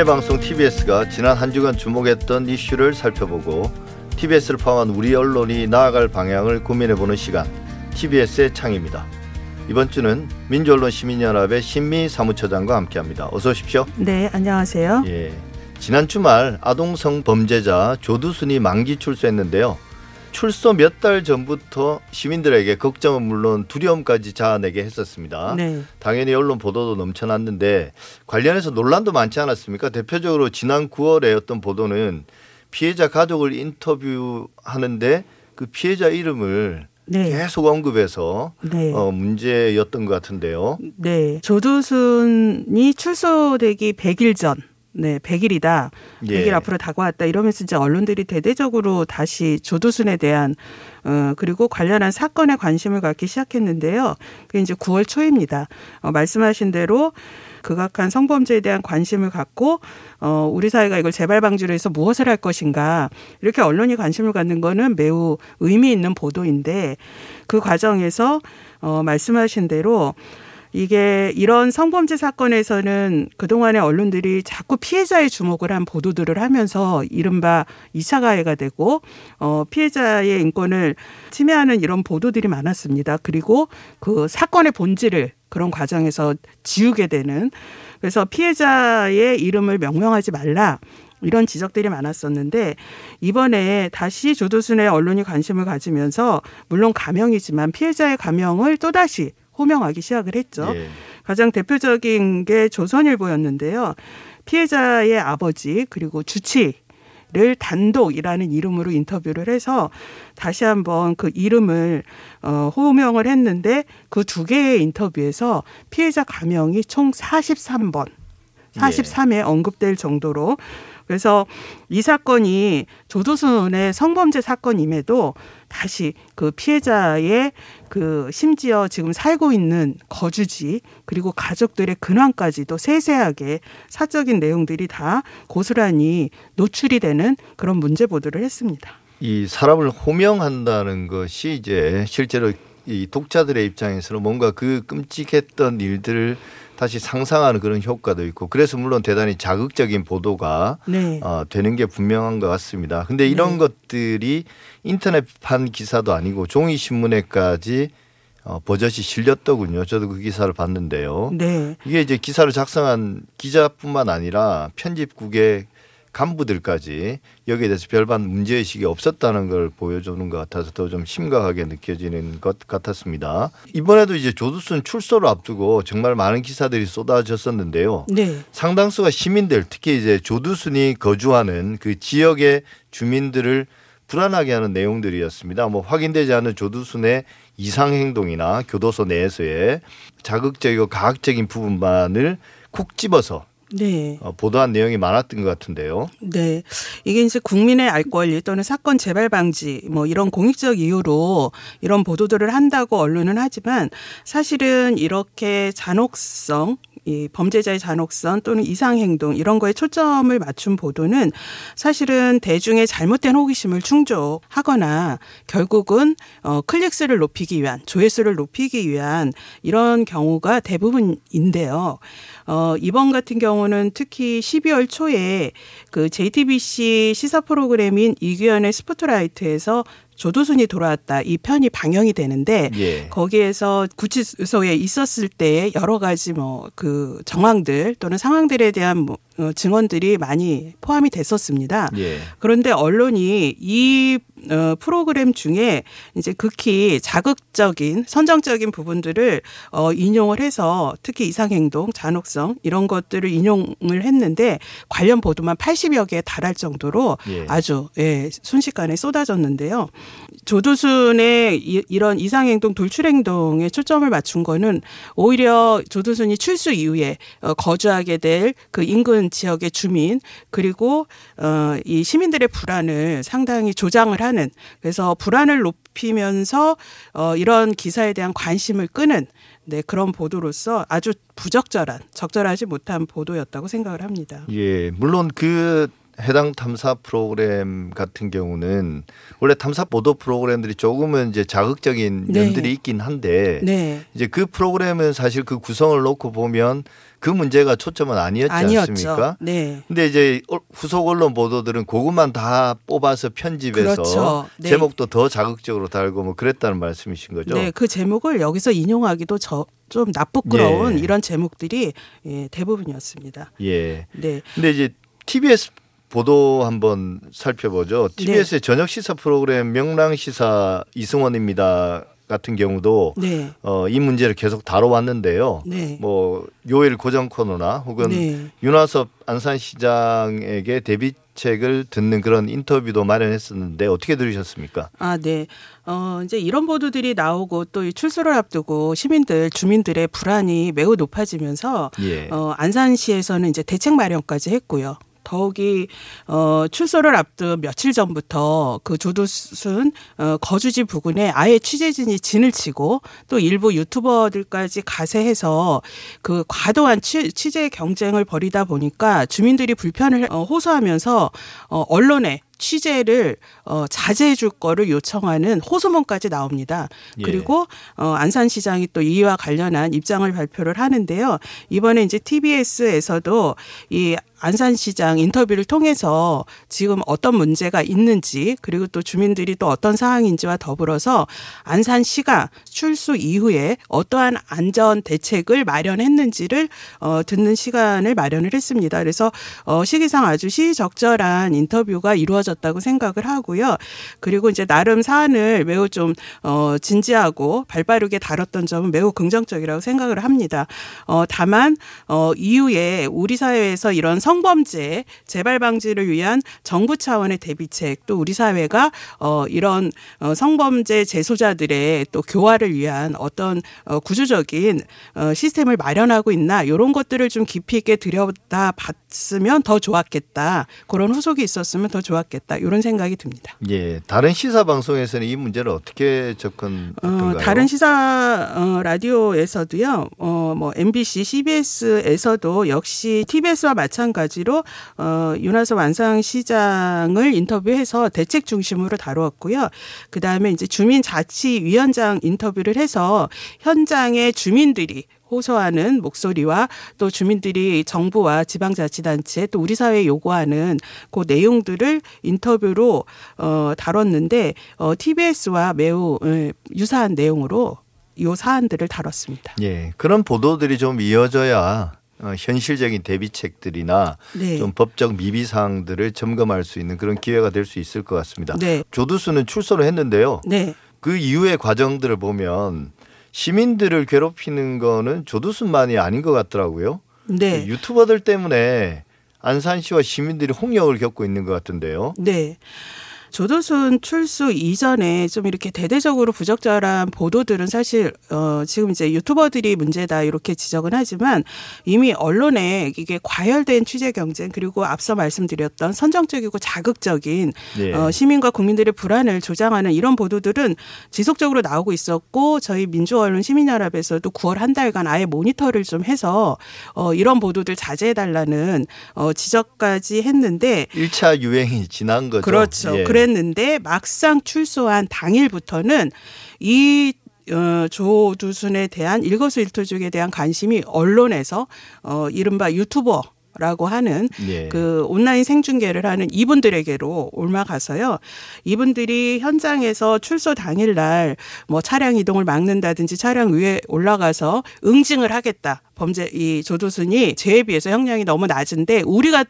국민의 방송 TBS가 지난 한 주간 주목했던 이슈를 살펴보고 TBS를 포함한 우리 언론이 나아갈 방향을 고민해보는 시간 TBS의 창입니다. 이번 주는 민주언론 시민연합의 신미 사무처장과 함께합니다. 어서 오십시오. 네, 안녕하세요. 예, 지난 주말 아동성 범죄자 조두순이 만기 출소했는데요. 출소 몇 달 전부터 시민들에게 걱정은 물론 두려움까지 자아내게 했었습니다. 네. 당연히 언론 보도도 넘쳐났는데 관련해서 논란도 많지 않았습니까? 대표적으로 지난 9월에 어떤 보도는 피해자 가족을 인터뷰하는데 그 피해자 이름을 네. 계속 언급해서 네. 어, 문제였던 것 같은데요. 네. 조두순이 출소되기 100일 전. 네, 100일이다. 예. 100일 앞으로 다가왔다. 이러면서 이제 언론들이 대대적으로 다시 조두순에 대한 어 그리고 관련한 사건에 관심을 갖기 시작했는데요. 그게 이제 9월 초입니다. 어 말씀하신 대로 극악한 성범죄에 대한 관심을 갖고 어 우리 사회가 이걸 재발 방지를 해서 무엇을 할 것인가 이렇게 언론이 관심을 갖는 거는 매우 의미 있는 보도인데 그 과정에서 어 말씀하신 대로 이게 이런 성범죄 사건에서는 그동안에 언론들이 자꾸 피해자의 주목을 한 보도들을 하면서 이른바 이차 가해가 되고 어 피해자의 인권을 침해하는 이런 보도들이 많았습니다. 그리고 그 사건의 본질을 그런 과정에서 지우게 되는 그래서 피해자의 이름을 명명하지 말라. 이런 지적들이 많았었는데 이번에 다시 조두순의 언론이 관심을 가지면서 물론 가명이지만 피해자의 가명을 또다시 호명하기 시작을 했죠. 예. 가장 대표적인 게 조선일보였는데요. 피해자의 아버지 그리고 주치 를 단독이라는 이름으로 인터뷰를 해서 다시 한번 그 이름을 어, 호명을 했는데 그 두 개의 인터뷰에서 피해자 가명이 총 43번, 43회 언급될 정도로 그래서 이 사건이 조두순의 성범죄 사건임에도 다시 그 피해자의 그 심지어 지금 살고 있는 거주지 그리고 가족들의 근황까지도 세세하게 사적인 내용들이 다 고스란히 노출이 되는 그런 문제 보도를 했습니다. 이 사람을 호명한다는 것이 이제 실제로 이 독자들의 입장에서는 뭔가 그 끔찍했던 일들을 다시 상상하는 그런 효과도 있고 그래서 물론 대단히 자극적인 보도가 네. 어, 되는 게 분명한 것 같습니다. 근데 이런 네. 것들이 인터넷판 기사도 아니고 종이 신문에까지 어, 버젓이 실렸더군요. 저도 그 기사를 봤는데요. 네. 이게 이제 기사를 작성한 기자뿐만 아니라 편집국의 간부들까지 여기에 대해서 별반 문제의식이 없었다는 걸 보여주는 것 같아서 더 좀 심각하게 느껴지는 것 같았습니다. 이번에도 이제 조두순 출소를 앞두고 정말 많은 기사들이 쏟아졌었는데요. 네. 상당수가 시민들 특히 이제 조두순이 거주하는 그 지역의 주민들을 불안하게 하는 내용들이었습니다. 뭐 확인되지 않은 조두순의 이상 행동이나 교도소 내에서의 자극적이고 가학적인 부분만을 콕 집어서 네. 어, 보도한 내용이 많았던 것 같은데요. 네. 이게 이제 국민의 알 권리 또는 사건 재발 방지 뭐 이런 공익적 이유로 이런 보도들을 한다고 언론은 하지만 사실은 이렇게 잔혹성 이 범죄자의 잔혹성 또는 이상 행동 이런 거에 초점을 맞춘 보도는 사실은 대중의 잘못된 호기심을 충족하거나 결국은 어 클릭수를 높이기 위한 조회수를 높이기 위한 이런 경우가 대부분인데요. 어 이번 같은 경우는 특히 12월 초에 그 JTBC 시사 프로그램인 이규현의 스포트라이트에서 조두순이 돌아왔다 이 편이 방영이 되는데 예. 거기에서 구치소에 있었을 때 여러 가지 뭐 그 정황들 또는 상황들에 대한 뭐 어, 증언들이 많이 포함이 됐었습니다. 예. 그런데 언론이 이 어, 프로그램 중에 이제 극히 자극적인 선정적인 부분들을 어, 인용을 해서 특히 이상행동, 잔혹성 이런 것들을 인용을 했는데 관련 보도만 80여 개에 달할 정도로 예. 아주 예, 순식간에 쏟아졌는데요. 조두순의 이, 이런 이상행동, 돌출행동에 초점을 맞춘 거는 오히려 조두순이 출소 이후에 어, 거주하게 될 그 인근 지역의 주민 그리고 어, 이 시민들의 불안을 상당히 조장을 하는 그래서 불안을 높이면서 어, 이런 기사에 대한 관심을 끄는 네, 그런 보도로서 아주 부적절한 적절하지 못한 보도였다고 생각을 합니다. 예, 물론 그 해당 탐사 프로그램 같은 경우는 원래 탐사 보도 프로그램들이 조금은 이제 자극적인 네. 면들이 있긴 한데 네. 이제 그 프로그램은 사실 그 구성을 놓고 보면 그 문제가 초점은 아니었지 아니었죠. 않습니까? 네. 근데 이제 어- 후속 언론 보도들은 그것만 다 뽑아서 편집해서 그렇죠. 네. 제목도 더 자극적으로 달고 뭐 그랬다는 말씀이신 거죠? 네, 그 제목을 여기서 인용하기도 저, 좀 나쁘끄러운 예. 이런 제목들이 예, 대부분이었습니다. 예. 네. 근데 이제 TBS 보도 한번 살펴보죠. 네. TBS의 저녁 시사 프로그램 명랑 시사 이승원입니다 같은 경우도 네. 어, 이 문제를 계속 다뤄왔는데요. 네. 뭐 요일 고정 코너나 혹은 네. 윤화섭 안산시장에게 대비책을 듣는 그런 인터뷰도 마련했었는데 어떻게 들으셨습니까? 아, 네. 어, 이제 이런 보도들이 나오고 또 이 출소를 앞두고 시민들, 주민들의 불안이 매우 높아지면서 예. 어, 안산시에서는 이제 대책 마련까지 했고요. 더욱이 어, 출소를 앞둔 며칠 전부터 그 조두순 어, 거주지 부근에 아예 취재진이 진을 치고 또 일부 유튜버들까지 가세해서 그 과도한 취, 취재 경쟁을 벌이다 보니까 주민들이 불편을 어, 호소하면서 어, 언론에 취재를 어, 자제해 줄 거를 요청하는 호소문까지 나옵니다. 예. 그리고 어, 안산시장이 또 이와 관련한 입장을 발표를 하는데요. 이번에 이제 TBS에서도 이 안산시장 인터뷰를 통해서 지금 어떤 문제가 있는지 그리고 또 주민들이 또 어떤 상황인지와 더불어서 안산시가 출소 이후에 어떠한 안전 대책을 마련했는지를 어, 듣는 시간을 마련을 했습니다. 그래서 어, 시기상 아주 시적절한 인터뷰가 이루어졌다고 생각을 하고요. 그리고 이제 나름 사안을 매우 좀 어, 진지하고 발빠르게 다뤘던 점은 매우 긍정적이라고 생각을 합니다. 어, 다만 어, 이후에 우리 사회에서 이런 성범죄 재발 방지를 위한 정부 차원의 대비책 또 우리 사회가 어, 이런 어, 성범죄 재소자들의 또 교화를 위한 어떤 어, 구조적인 어, 시스템을 마련하고 있나 이런 것들을 좀 깊이 있게 들여다 봤으면 더 좋았겠다 그런 후속이 있었으면 더 좋았겠다 이런 생각이 듭니다. 예. 다른 시사 방송에서는 이 문제를 어떻게 접근했던가요? 어, 다른 시사 어, 라디오에서도요, 어, 뭐 MBC, CBS에서도 역시 TBS와 마찬가지 로 어, 윤하섭 완상 시장을 인터뷰해서 대책 중심으로 다루었고요. 그 다음에 이제 주민 자치 위원장 인터뷰를 해서 현장의 주민들이 호소하는 목소리와 또 주민들이 정부와 지방자치단체 또 우리 사회에 요구하는 그 내용들을 인터뷰로 어, 다뤘는데 어, TBS와 매우 예, 유사한 내용으로 이 사안들을 다뤘습니다. 예. 그런 보도들이 좀 이어져야 어, 현실적인 대비책들이나 네. 좀 법적 미비 사항들을 점검할 수 있는 그런 기회가 될 수 있을 것 같습니다. 네. 조두수는 출소를 했는데요. 네. 그 이후의 과정들을 보면 시민들을 괴롭히는 거는 조두순만이 아닌 것 같더라고요. 네. 유튜버들 때문에 안산시와 시민들이 홍역을 겪고 있는 것 같은데요. 네. 조도순 출소 이전에 좀 이렇게 대대적으로 부적절한 보도들은 사실 어 지금 이제 유튜버들이 문제다 이렇게 지적은 하지만 이미 언론에 이게 과열된 취재 경쟁 그리고 앞서 말씀드렸던 선정적이고 자극적인 예. 어 시민과 국민들의 불안을 조장하는 이런 보도들은 지속적으로 나오고 있었고 저희 민주언론 시민연합에서도 9월 한 달간 아예 모니터를 좀 해서 어 이런 보도들 자제해 달라는 어 지적까지 했는데 1차 유행이 지난 거죠. 그렇죠. 예. 그랬는데 막상 출소한 당일부터는 이 어, 조두순에 대한 일거수일투족에 대한 관심이 언론에서 어, 이른바 유튜버 라고 하는 예. 그 온라인 생중계를 하는 이분들에게로 옮아가서요. 이분들이 현장에서 출소 당일 날 뭐 차량 이동을 막는다든지 차량 위에 올라가서 응징을 하겠다. 범죄 이 조두순이 죄에 비해서 형량이 너무 낮은데 우리가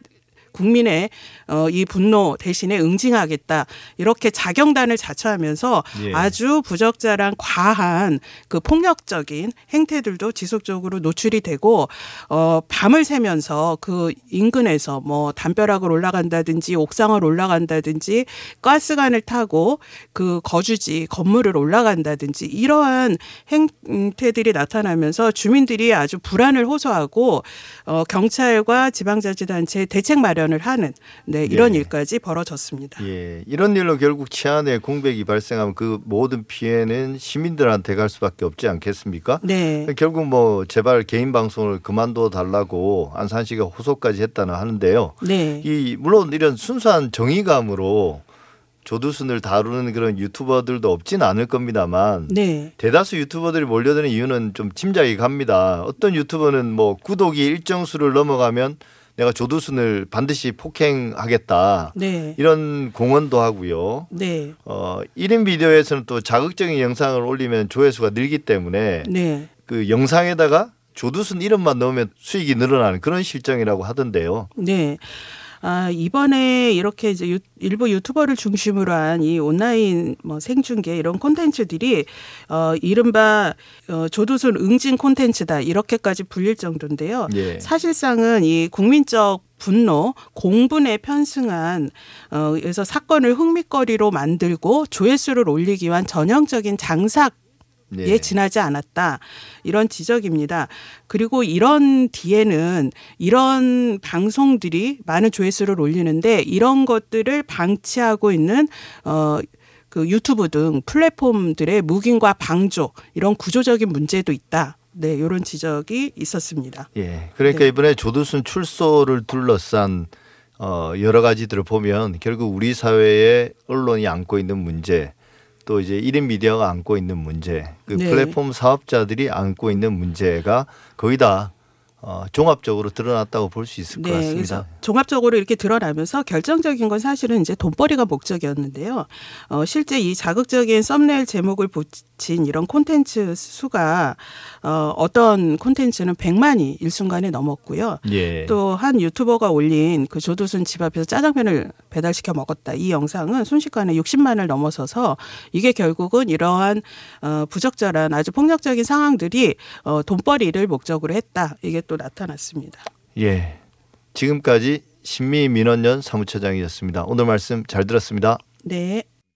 국민의 어, 이 분노 대신에 응징하겠다 이렇게 자경단을 자처하면서 예. 아주 부적절한 과한 그 폭력적인 행태들도 지속적으로 노출이 되고 어, 밤을 새면서 그 인근에서 뭐 담벼락을 올라간다든지 옥상을 올라간다든지 가스관을 타고 그 거주지 건물을 올라간다든지 이러한 행태들이 나타나면서 주민들이 아주 불안을 호소하고 어, 경찰과 지방자치단체 대책 마련 을 하는 네, 이런 예. 일까지 벌어졌습니다. 예, 이런 일로 결국 치안에 공백이 발생하면 그 모든 피해는 시민들한테 갈 수밖에 없지 않겠습니까? 네. 결국 뭐 제발 개인 방송을 그만둬 달라고 안산시가 호소까지 했다는 하는데요. 네. 이 물론 이런 순수한 정의감으로 조두순을 다루는 그런 유튜버들도 없진 않을 겁니다만 네. 대다수 유튜버들이 몰려드는 이유는 좀 짐작이 갑니다. 어떤 유튜버는 뭐 구독이 일정 수를 넘어가면 내가 조두순을 반드시 폭행하겠다. 네. 이런 공언도 하고요. 네. 어, 1인 비디오에서는 또 자극적인 영상을 올리면 조회수가 늘기 때문에 네. 그 영상에다가 조두순 이름만 넣으면 수익이 늘어나는 그런 실정이라고 하던데요. 네. 아, 이번에 이렇게 이제 유, 일부 유튜버를 중심으로 한 이 온라인 뭐 생중계 이런 콘텐츠들이 어 이른바 어 조두순 응징 콘텐츠다 이렇게까지 불릴 정도인데요. 예. 사실상은 이 국민적 분노, 공분에 편승한 어 그래서 사건을 흥미거리로 만들고 조회수를 올리기 위한 전형적인 장삭 예. 예, 지나지 않았다. 이런 지적입니다. 그리고 이런 뒤에는 이런 방송들이 많은 조회수를 올리는데 이런 것들을 방치하고 있는 어, 그 유튜브 등 플랫폼들의 묵인과 방조 이런 구조적인 문제도 있다. 네, 이런 지적이 있었습니다. 예. 그러니까 네. 이번에 조두순 출소를 둘러싼 어 여러 가지들을 보면 결국 우리 사회의 언론이 안고 있는 문제 또 이제 1인 미디어가 안고 있는 문제 그 네. 플랫폼 사업자들이 안고 있는 문제가 거의 다 어, 종합적으로 드러났다고 볼 수 있을 것 네, 같습니다. 그래서 종합적으로 이렇게 드러나면서 결정적인 건 사실은 이제 돈벌이가 목적이었는데요. 어, 실제 이 자극적인 썸네일 제목을 붙인 이런 콘텐츠 수가 어, 어떤 콘텐츠는 100만이 일순간에 넘었고요. 예. 또한 유튜버가 올린 그 조두순 집 앞에서 짜장면을 배달시켜 먹었다. 이 영상은 순식간에 60만을 넘어서서 이게 결국은 이러한 어, 부적절한 아주 폭력적인 상황들이 어, 돈벌이를 목적으로 했다. 이게 또 나타났습니다. 예. 지금까지 신미 민원연 사무처장이었습니다. 오늘 말씀 잘 들었습니다. 네.